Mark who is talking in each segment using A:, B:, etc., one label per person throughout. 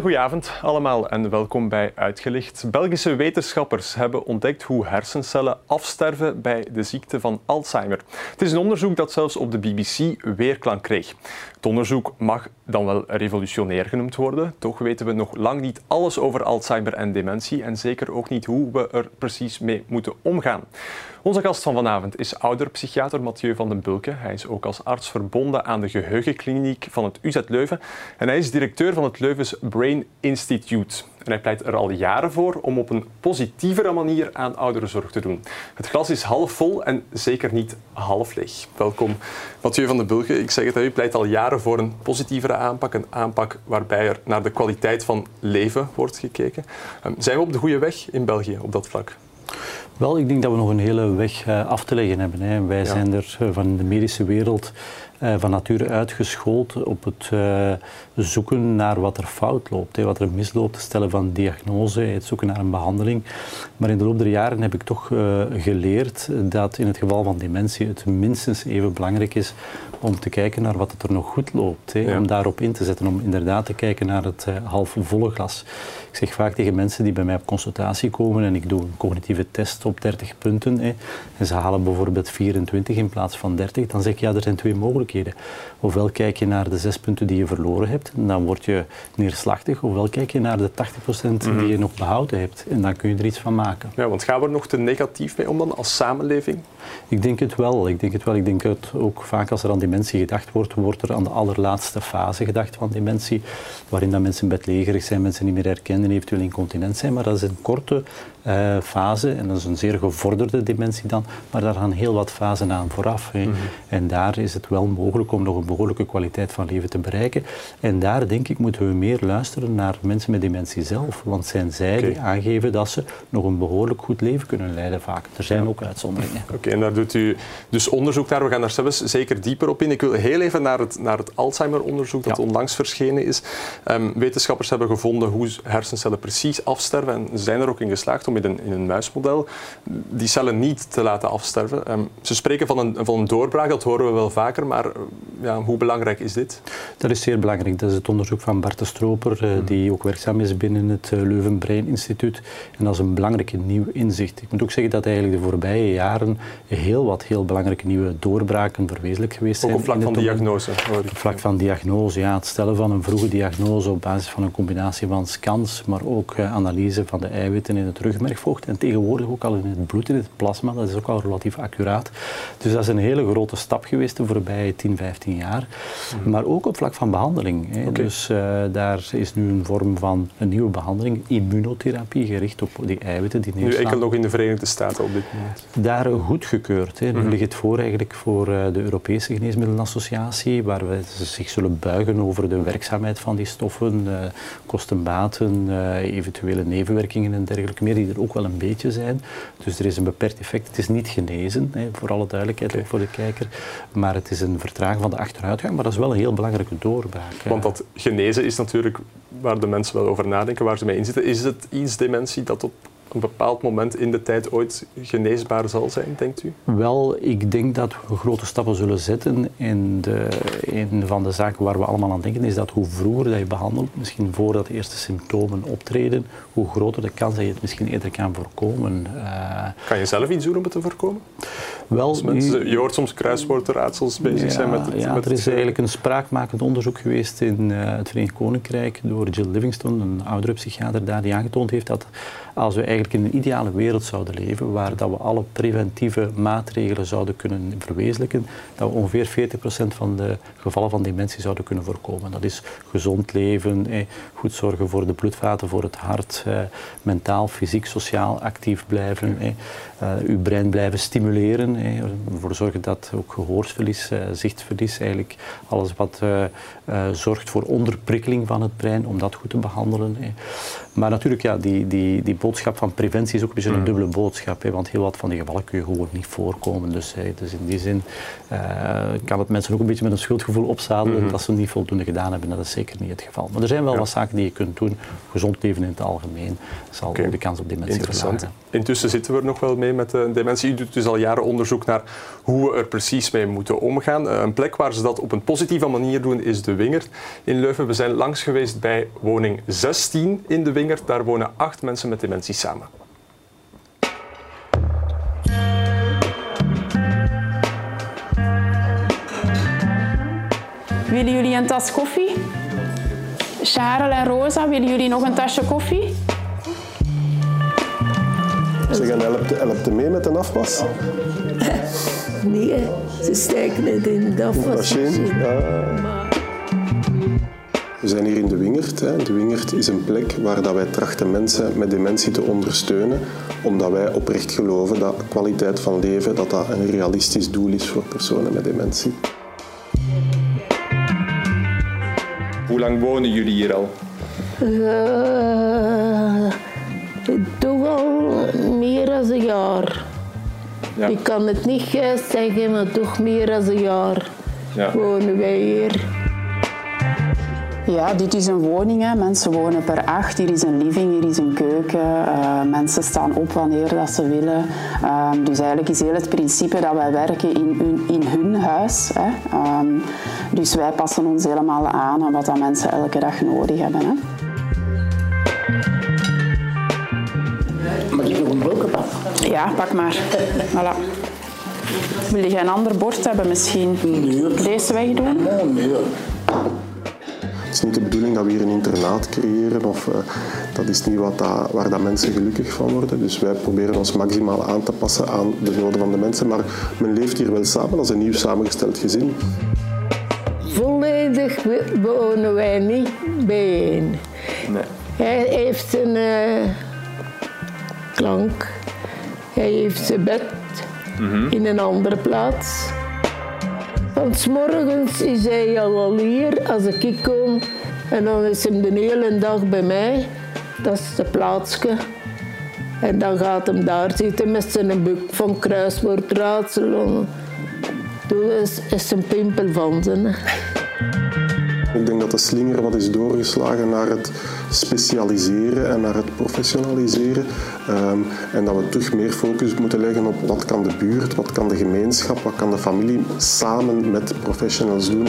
A: heel goede avond allemaal en welkom bij Uitgelicht. Belgische wetenschappers hebben ontdekt hoe hersencellen afsterven bij de ziekte van Alzheimer. Het is een onderzoek dat zelfs op de BBC weerklank kreeg. Het onderzoek mag dan wel revolutionair genoemd worden, toch weten we nog lang niet alles over Alzheimer en dementie en zeker ook niet hoe we er precies mee moeten omgaan. Onze gast van vanavond is ouderpsychiater Mathieu van den Bulke. Hij is ook als arts verbonden aan de geheugenkliniek van het UZ Leuven en hij is directeur van het Leuvens Brain Institute. En hij pleit er al jaren voor om op een positievere manier aan ouderenzorg te doen. Het glas is half vol en zeker niet half leeg. Welkom, Mathieu van den Bulke. Ik zeg het, u pleit al jaren voor een positievere aanpak. Een aanpak waarbij er naar de kwaliteit van leven wordt gekeken. Ehm, zijn we op de goede weg in België op dat vlak?
B: Wel, ik denk dat we nog een hele weg eh, af te leggen hebben. Hè. Wij zijn er eh, van de medische wereld eh, van nature uitgeschoold op het zoeken naar wat er fout loopt, hè, wat er misloopt, het stellen van diagnose, het zoeken naar een behandeling. Maar in de loop der jaren heb ik toch geleerd dat in het geval van dementie het minstens even belangrijk is om te kijken naar wat er nog goed loopt. Hè, Om daarop in te zetten, om inderdaad te kijken naar het halfvolle glas. Ik zeg vaak tegen mensen die bij mij op consultatie komen en ik doe een cognitieve test op 30 punten hè, en ze halen bijvoorbeeld 24 in plaats van 30, dan zeg ik ja, er zijn twee mogelijkheden. Ofwel kijk je naar de zes punten die je verloren hebt en dan word je neerslachtig, ofwel kijk je naar de 80% die mhm. je nog behouden hebt en dan kun je er iets van maken.
A: Ja, want gaan we er nog te negatief mee om dan als samenleving?
B: Ik denk het wel. Ik denk het wel. Ik denk het ook vaak als er aan dementie gedacht wordt, wordt er aan de allerlaatste fase gedacht van dementie, waarin dat mensen bedlegerig zijn, mensen niet meer herkennen, eventueel incontinent zijn. Maar dat is een korte uh, fase en dat is een zeer gevorderde dementie dan, maar daar gaan heel wat fasen aan vooraf. Mhm. En daar is het wel mogelijk om nog een behoorlijke kwaliteit van leven te bereiken. En daar denk ik moeten we meer luisteren naar mensen met dementie zelf, want zijn zij die aangeven dat ze nog een behoorlijk goed leven kunnen leiden vaak. Er zijn ook uitzonderingen.
A: Oké, en daar doet u dus onderzoek naar. We gaan daar zelfs zeker dieper op in. Ik wil heel even naar het, naar het Alzheimer-onderzoek dat onlangs verschenen is. Um, wetenschappers hebben gevonden hoe hersencellen precies afsterven en zijn er ook in geslaagd om in een, in een muismodel die cellen niet te laten afsterven. Ehm, ze spreken van een, van een doorbraak, dat horen we wel vaker, maar eh, ja, hoe belangrijk is dit?
B: Dat is zeer belangrijk. Dat is het onderzoek van Bart de Stroper, eh, hmm. die ook werkzaam is binnen het uh, Leuven Brain Instituut. En dat is een belangrijk nieuw inzicht. Ik moet ook zeggen dat eigenlijk de voorbije jaren heel wat heel belangrijke nieuwe doorbraken verwezenlijk geweest zijn.
A: Ook op vlak van diagnose?
B: Op vlak van diagnose, ja. Het stellen van een vroege diagnose op basis van een combinatie van scans, maar ook analyse van de eiwitten in het rugmergvocht en tegenwoordig ook al in het bloed, in het plasma. Dat is ook al relatief accuraat. Dus dat is een hele grote stap geweest de voorbije 10, 15 jaar. Mhm. Maar ook op vlak van behandeling. Hè. Dus uh, daar is nu een vorm van een nieuwe behandeling, immunotherapie, gericht op die eiwitten die
A: Nu enkel nog in de Verenigde Staten op dit moment?
B: Daar goedgekeurd. Hè. Nu mhm. ligt het voor eigenlijk voor uh, de Europese Geneesmiddelenassociatie, waar we zich zullen buigen over de werkzaamheid van die stoffen, uh, kosten, baten, eventuele nevenwerkingen en dergelijke meer, die er ook wel een beetje zijn. Dus er is een beperkt effect. Het is niet genezen, hè, voor alle duidelijkheid, ook voor de kijker. Maar het is een vertraging van de achteruitgang. Maar dat is wel een heel belangrijke doorbraak.
A: Want dat genezen is natuurlijk waar de mensen wel over nadenken, waar ze mee inzitten. Is het iets dementie dat op een bepaald moment in de tijd ooit geneesbaar zal zijn, denkt u?
B: Wel, ik denk dat we grote stappen zullen zetten. En de, een van de zaken waar we allemaal aan denken is dat hoe vroeger dat je behandelt, misschien voordat de eerste symptomen optreden, hoe groter de kans dat je het misschien eerder kan voorkomen.
A: Uh, kan je zelf iets doen om het te voorkomen? Wel, mensen, je hoort soms kruiswoordraadsels bezig zijn met het,
B: Ja,
A: met
B: er is eigenlijk een spraakmakend onderzoek geweest in uh, het Verenigd Koninkrijk door Jill Livingston, een oudere psychiater daar, die aangetoond heeft dat als we eigenlijk in een ideale wereld zouden leven, waar dat we alle preventieve maatregelen zouden kunnen verwezenlijken, dat we ongeveer 40% van de gevallen van dementie zouden kunnen voorkomen. Dat is gezond leven, eh, goed zorgen voor de bloedvaten, voor het hart, eh, mentaal, fysiek, sociaal actief blijven, eh, uw brein blijven stimuleren, eh, ervoor zorgen dat ook gehoorsverlies, eh, zichtverlies, eigenlijk alles wat eh, zorgt voor onderprikkeling van het brein, om dat goed te behandelen. Maar natuurlijk, ja, die, die, die boodschap van preventie is ook een beetje een mm. dubbele boodschap. Hè, want heel wat van die gevallen kun je gewoon niet voorkomen. Dus, hè, dus in die zin uh, kan het mensen ook een beetje met een schuldgevoel opzadelen mm-hmm. dat ze niet voldoende gedaan hebben. Dat is zeker niet het geval. Maar er zijn wel wat zaken die je kunt doen. Gezond leven in het algemeen zal okay. de kans op dementie
A: Interessant. Intussen zitten we er nog wel mee met de dementie. U doet dus al jaren onderzoek naar hoe we er precies mee moeten omgaan. Eh, een plek waar ze dat op een positieve manier doen is de Wingert in Leuven. We zijn langs geweest bij woning 16 in de Wingert. Daar wonen acht mensen met dementie samen.
C: Willen jullie een tas koffie? Charles en Rosa, willen jullie nog een tasje koffie?
D: Zeg, en helpt, helpt mee met de afwas?
E: Nee, ze steken het in de afwasmachine.
D: We zijn hier in de Wingert. De Wingert is een plek waar dat wij trachten mensen met dementie te ondersteunen, omdat wij oprecht geloven dat kwaliteit van leven dat dat een realistisch doel is voor personen met dementie.
A: Hoe lang wonen jullie hier al?
E: Uh, toch al meer dan een jaar. Ja. Ik kan het niet juist zeggen, maar toch meer dan een jaar ja. wonen wij hier.
C: Ja, dit is een woning. Hè. Mensen wonen per acht. Hier is een living, hier is een keuken. Uh, mensen staan op wanneer dat ze willen. Uh, dus eigenlijk is heel het principe dat wij werken in hun, in hun huis. Hè. Um, dus wij passen ons helemaal aan aan wat dat mensen elke dag nodig hebben. Hè.
E: Mag ik nog een bokenpap?
C: Ja, pak maar. voilà. Wil je een ander bord hebben misschien?
E: Nee.
C: Deze wegdoen?
E: Oh, nee.
D: Het is niet de bedoeling dat we hier een internaat creëren of uh, dat is niet wat dat, waar dat mensen gelukkig van worden. Dus wij proberen ons maximaal aan te passen aan de noden van de mensen. Maar men leeft hier wel samen als een nieuw samengesteld gezin.
E: Volledig wonen wij niet bijeen. Nee. Hij heeft een uh, klank. Hij heeft zijn bed mm -hmm. in een andere plaats. Want morgens is hij al hier als ik kom. En dan is hij de hele dag bij mij. Dat is de plaatsje. En dan gaat hem daar zitten met zijn boek van kruiswoordraadsel. Dat is, is een pimpel van zijn.
D: Ik denk dat de slinger wat is doorgeslagen naar het specialiseren en naar het professionaliseren. Um, en dat we terug meer focus moeten leggen op wat kan de buurt, wat kan de gemeenschap, wat kan de familie samen met professionals doen.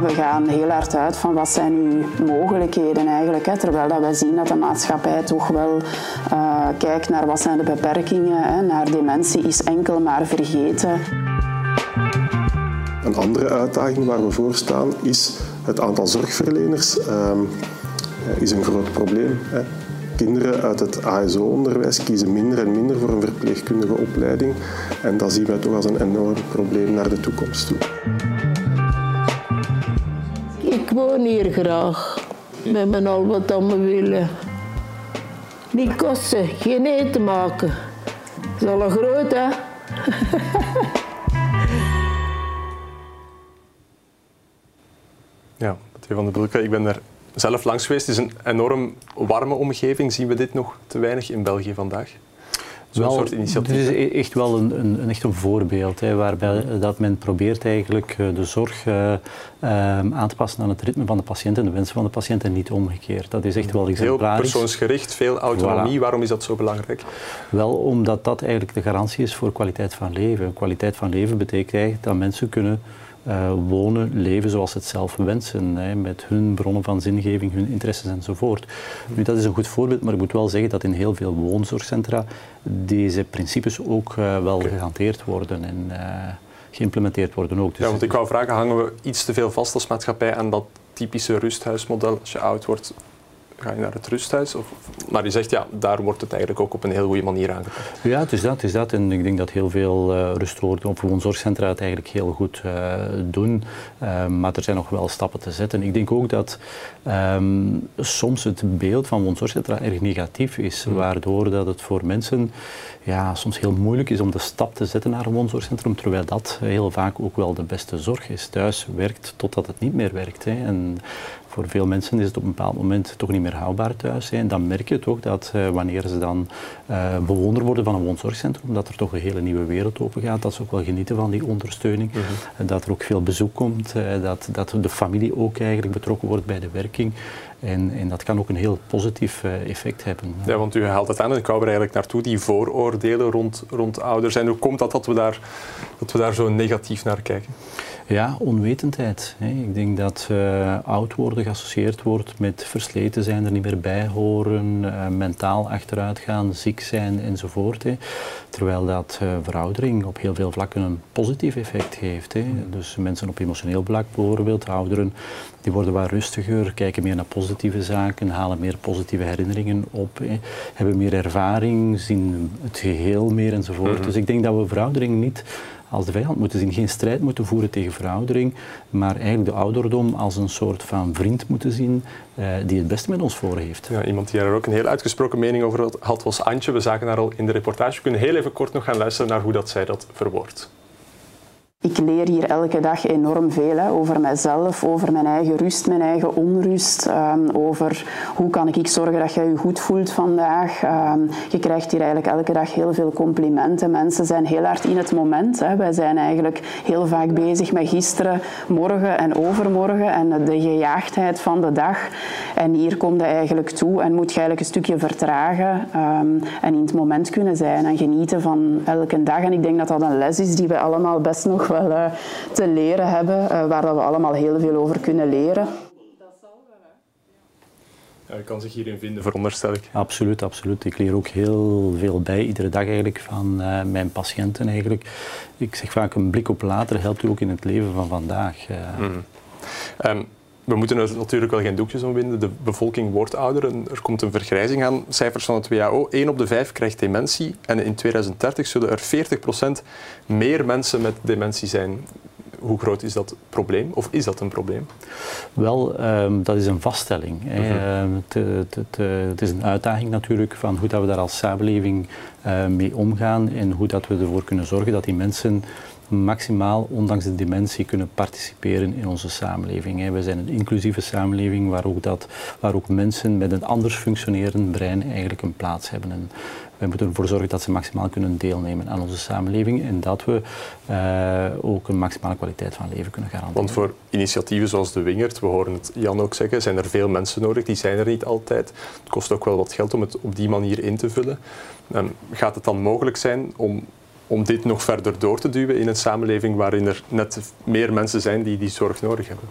C: We gaan heel hard uit van wat zijn uw mogelijkheden eigenlijk. Hè, terwijl dat wij zien dat de maatschappij toch wel uh, kijkt naar wat zijn de beperkingen. Hè, naar dementie is enkel maar vergeten.
D: Een andere uitdaging waar we voor staan is het aantal zorgverleners um, is een groot probleem. Hè. Kinderen uit het ASO-onderwijs kiezen minder en minder voor een verpleegkundige opleiding. En dat zien wij toch als een enorm probleem naar de toekomst toe.
E: Ik woon hier graag. Met mijn al wat aan me willen. Niet kosten, geen eten maken. Dat is al een groot, hè?
A: Ja, Mathieu van de Bulke, ik ben daar zelf langs geweest. Het is een enorm warme omgeving. Zien we dit nog te weinig in België vandaag?
B: Zo'n soort initiatief. Het is e- echt wel een, een, een echt een voorbeeld, hè, waarbij dat men probeert eigenlijk eh, de zorg uh, aan te passen aan het ritme van de patiënt en de wensen van de patiënt en niet omgekeerd. Dat is echt wel exemplarisch.
A: Heel persoonsgericht, veel autonomie. Waarom is dat zo belangrijk?
B: Wel, omdat dat eigenlijk de garantie is voor kwaliteit van leven. Kwaliteit van leven betekent eigenlijk dat mensen kunnen uh, wonen, leven zoals ze het zelf wensen, hè, met hun bronnen van zingeving, hun interesses enzovoort. Nu, dat is een goed voorbeeld, maar ik moet wel zeggen dat in heel veel woonzorgcentra deze principes ook uh, wel okay. gehanteerd worden en uh, geïmplementeerd worden ook.
A: Dus ja, want ik wou vragen, hangen we iets te veel vast als maatschappij aan dat typische rusthuismodel? Als je oud wordt, ga je naar het rusthuis? Of, maar je zegt ja, daar wordt het eigenlijk ook op een heel goede manier aangepakt.
B: Ja, het is dat. Het is dat. En ik denk dat heel veel uh, rustwoorden of woonzorgcentra het eigenlijk heel goed uh, doen. Uh, maar er zijn nog wel stappen te zetten. Ik denk ook dat um, soms het beeld van woonzorgcentra erg negatief is, mm. waardoor dat het voor mensen ja, soms heel moeilijk is om de stap te zetten naar een woonzorgcentrum, terwijl dat heel vaak ook wel de beste zorg is. Thuis werkt totdat het niet meer werkt. Hè. En voor veel mensen is het op een bepaald moment toch niet meer haalbaar thuis. En dan merk je toch dat wanneer ze dan bewoner worden van een woonzorgcentrum, dat er toch een hele nieuwe wereld open gaat. Dat ze ook wel genieten van die ondersteuning. Mhm. Dat er ook veel bezoek komt. dat, dat de familie ook eigenlijk betrokken wordt bij de werking. En, en, dat kan ook een heel positief effect hebben.
A: Ja, want u haalt het aan en ik hou er eigenlijk naartoe, die vooroordelen rond, rond ouders. En hoe komt dat dat we daar, dat we daar zo negatief naar kijken?
B: Ja, onwetendheid. Ik denk dat uh, oud worden geassocieerd wordt met versleten zijn, er niet meer bij horen, uh, mentaal achteruit gaan, ziek zijn enzovoort. Hè. Terwijl dat uh, veroudering op heel veel vlakken een positief effect heeft. Hè. Dus mensen op emotioneel vlak bijvoorbeeld, ouderen, die worden wat rustiger, kijken meer naar positieve zaken, halen meer positieve herinneringen op, hebben meer ervaring, zien het geheel meer enzovoort. Mhm. Dus ik denk dat we veroudering niet als de vijand moeten zien. Geen strijd moeten voeren tegen veroudering, maar eigenlijk de ouderdom als een soort van vriend moeten zien uh, die het beste met ons voor heeft.
A: Ja, iemand die daar ook een heel uitgesproken mening over had was Antje. We zagen haar al in de reportage. We kunnen heel even kort nog gaan luisteren naar hoe dat zij dat verwoordt.
C: Ik leer hier elke dag enorm veel hè, over mijzelf, over mijn eigen rust, mijn eigen onrust, um, over hoe kan ik zorgen dat jij je goed voelt vandaag. Um, je krijgt hier eigenlijk elke dag heel veel complimenten. Mensen zijn heel hard in het moment. Hè. Wij zijn eigenlijk heel vaak bezig met gisteren, morgen en overmorgen en de gejaagdheid van de dag. En hier komt je eigenlijk toe en moet je eigenlijk een stukje vertragen um, en in het moment kunnen zijn en genieten van elke dag. En ik denk dat dat een les is die we allemaal best nog wel uh, te leren hebben, uh, waar we allemaal heel veel over kunnen leren.
A: Ja, je kan zich hierin vinden, veronderstel ik.
B: Absoluut, absoluut. Ik leer ook heel veel bij, iedere dag eigenlijk, van uh, mijn patiënten eigenlijk. Ik zeg vaak, een blik op later helpt u ook in het leven van vandaag. Mm.
A: Um, we moeten er natuurlijk wel geen doekjes omwinden. De bevolking wordt ouder en er komt een vergrijzing aan. Cijfers van het WHO, 1 op de 5 krijgt dementie. En in 2030 zullen er 40% meer mensen met dementie zijn. Hoe groot is dat probleem? Of is dat een probleem?
B: Wel, um, dat is een vaststelling. Mm -hmm. het, het, is een uitdaging natuurlijk van hoe dat we daar als samenleving uh, mee omgaan en hoe dat we ervoor kunnen zorgen dat die mensen maximaal, ondanks de dementie, kunnen participeren in onze samenleving. We zijn een inclusieve samenleving waar ook, dat, waar ook mensen met een anders functionerend brein eigenlijk een plaats hebben. En wij moeten ervoor zorgen dat ze maximaal kunnen deelnemen aan onze samenleving en dat we uh, ook een maximale kwaliteit van leven kunnen garanderen.
A: Want voor initiatieven zoals de Wingert, we horen het Jan ook zeggen, zijn er veel mensen nodig. Die zijn er niet altijd. Het kost ook wel wat geld om het op die manier in te vullen. Gaat het dan mogelijk zijn om om dit nog verder door te duwen in een samenleving waarin er net meer mensen zijn die die zorg nodig hebben?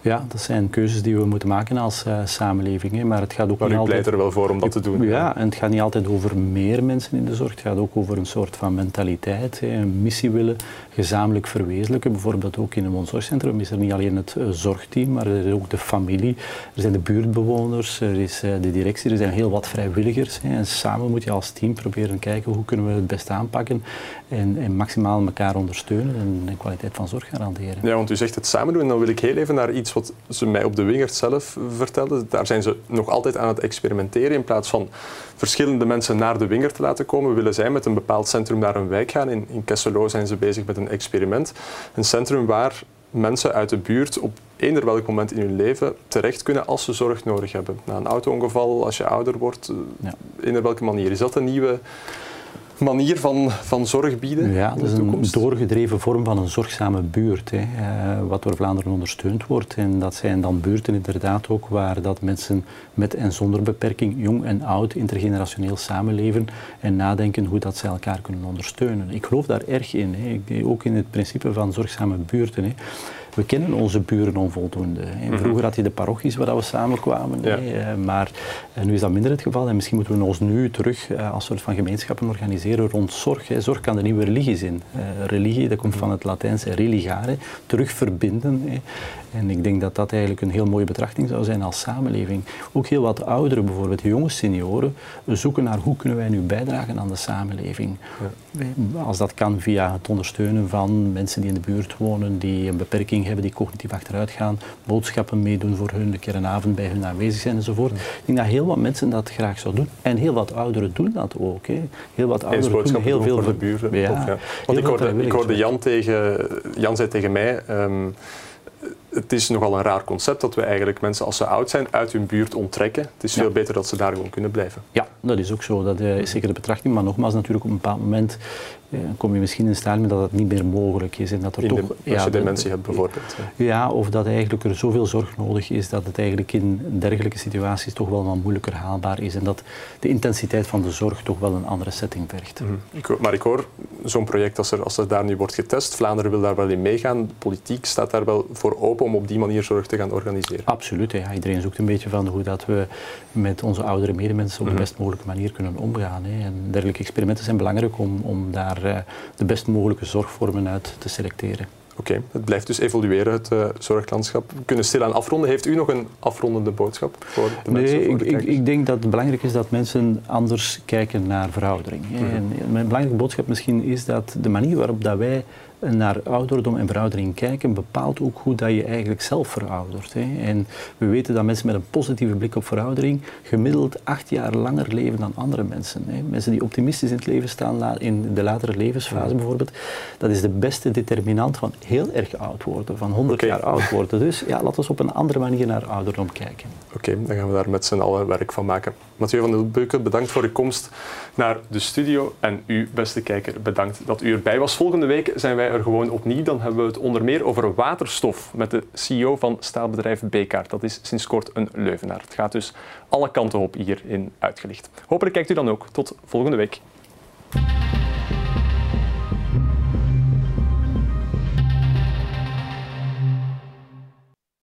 B: Ja, dat zijn keuzes die we moeten maken als uh, samenleving. Hè. Maar het gaat ook
A: maar
B: niet
A: u
B: altijd...
A: pleit er wel voor om dat te doen.
B: Ja, en het gaat niet altijd over meer mensen in de zorg. Het gaat ook over een soort van mentaliteit, hè. een missie willen gezamenlijk verwezenlijken. Bijvoorbeeld ook in een woonzorgcentrum is er niet alleen het uh, zorgteam, maar er is ook de familie. Er zijn de buurtbewoners, er is uh, de directie, er zijn heel wat vrijwilligers. Hè. En samen moet je als team proberen kijken hoe kunnen we het best aanpakken en, en maximaal elkaar ondersteunen en de kwaliteit van zorg garanderen.
A: Ja, want u zegt het samen doen en dan wil ik heel even naar iets wat ze mij op de Wingert zelf vertelden. Daar zijn ze nog altijd aan het experimenteren. In plaats van verschillende mensen naar de Wingert te laten komen, willen zij met een bepaald centrum naar een wijk gaan. In, in Kesselo zijn ze bezig met een experiment. Een centrum waar mensen uit de buurt op eender welk moment in hun leven terecht kunnen als ze zorg nodig hebben. Na een auto-ongeval, als je ouder wordt, ja. in welke manier. Is dat een nieuwe manier van, van zorg bieden?
B: Ja, dat is een doorgedreven vorm van een zorgzame buurt, hè, uh, wat door Vlaanderen ondersteund wordt. En dat zijn dan buurten inderdaad ook waar dat mensen met en zonder beperking, jong en oud, intergenerationeel samenleven en nadenken hoe dat ze elkaar kunnen ondersteunen. Ik geloof daar erg in, hè. ook in het principe van zorgzame buurten. Hè we kennen onze buren onvoldoende. Mhm. Vroeger had je de parochies waar we samenkwamen, ja. Eh, maar eh, nu is dat minder het geval. En misschien moeten we ons nu terug eh, als soort van gemeenschappen organiseren rond zorg. Zorg kan de nieuwe religie zijn. religie, dat komt van het Latijnse religare, terug verbinden. En ik denk dat dat eigenlijk een heel mooie betrachting zou zijn als samenleving. Ook heel wat ouderen, bijvoorbeeld jonge senioren, zoeken naar hoe kunnen wij nu bijdragen aan de samenleving. Ja. Als dat kan via het ondersteunen van mensen die in de buurt wonen, die een beperking hebben, die cognitief achteruit gaan, boodschappen meedoen voor hun, een keer een avond bij hun aanwezig zijn enzovoort. Ik denk dat heel wat mensen dat graag zouden doen. En heel wat ouderen doen dat ook. Hè. Heel wat ouderen doen heel veel
A: voor de buren. Ja, Want ik hoorde, ik hoorde Jan, tegen, Jan zei tegen mij... Um, het is nogal een raar concept dat we eigenlijk mensen als ze oud zijn uit hun buurt onttrekken. Het is veel beter dat ze daar gewoon kunnen blijven.
B: Ja, dat is ook zo. Dat eh, is zeker de betrachting. Maar nogmaals, natuurlijk op een bepaald moment eh, kom je misschien in staat met dat het niet meer mogelijk is. En dat er
A: in
B: toch,
A: de, als je dementie hebt bijvoorbeeld.
B: Ja, of dat eigenlijk er zoveel zorg nodig is dat het eigenlijk in dergelijke situaties toch wel wat moeilijker haalbaar is. En dat de intensiteit van de zorg toch wel een andere setting vergt.
A: Mhm. maar ik hoor zo'n project als er, als er daar nu wordt getest, Vlaanderen wil daar wel in meegaan. De politiek staat daar wel voor open om op die manier zorg te gaan organiseren.
B: Absoluut. Iedereen zoekt een beetje van hoe dat we met onze oudere medemensen op de mhm. best mogelijke manier kunnen omgaan. Hè. En dergelijke experimenten zijn belangrijk om, om daar uh, de best mogelijke zorgvormen uit te selecteren.
A: Oké, het blijft dus evolueren, het uh, zorglandschap. We kunnen stilaan afronden. Heeft u nog een afrondende boodschap voor de mensen?
B: Nee, ik, ik, ik, denk dat het belangrijk is dat mensen anders kijken naar veroudering. Mm En mijn belangrijke boodschap misschien is dat de manier waarop dat wij naar ouderdom en veroudering kijken, bepaalt ook hoe dat je eigenlijk zelf veroudert. Hè. En we weten dat mensen met een positieve blik op veroudering gemiddeld acht jaar langer leven dan andere mensen. Hè. Mensen die optimistisch in het leven staan, in de latere levensfase bijvoorbeeld, dat is de beste determinant van heel erg oud worden, van 100 jaar oud worden. Dus ja, laten we op een andere manier naar ouderdom kijken.
A: Oké, dan gaan we daar met z'n allen werk van maken. Mathieu van der Beuken, bedankt voor uw komst naar de studio. En u, beste kijker, bedankt dat u erbij was. Volgende week zijn wij er gewoon opnieuw. Dan hebben we het onder meer over waterstof met de CEO van staalbedrijf Bekaart. Dat is sinds kort een Leuvenaar. Het gaat dus alle kanten op hier in Uitgelicht. Hopelijk kijkt u dan ook. Tot volgende week.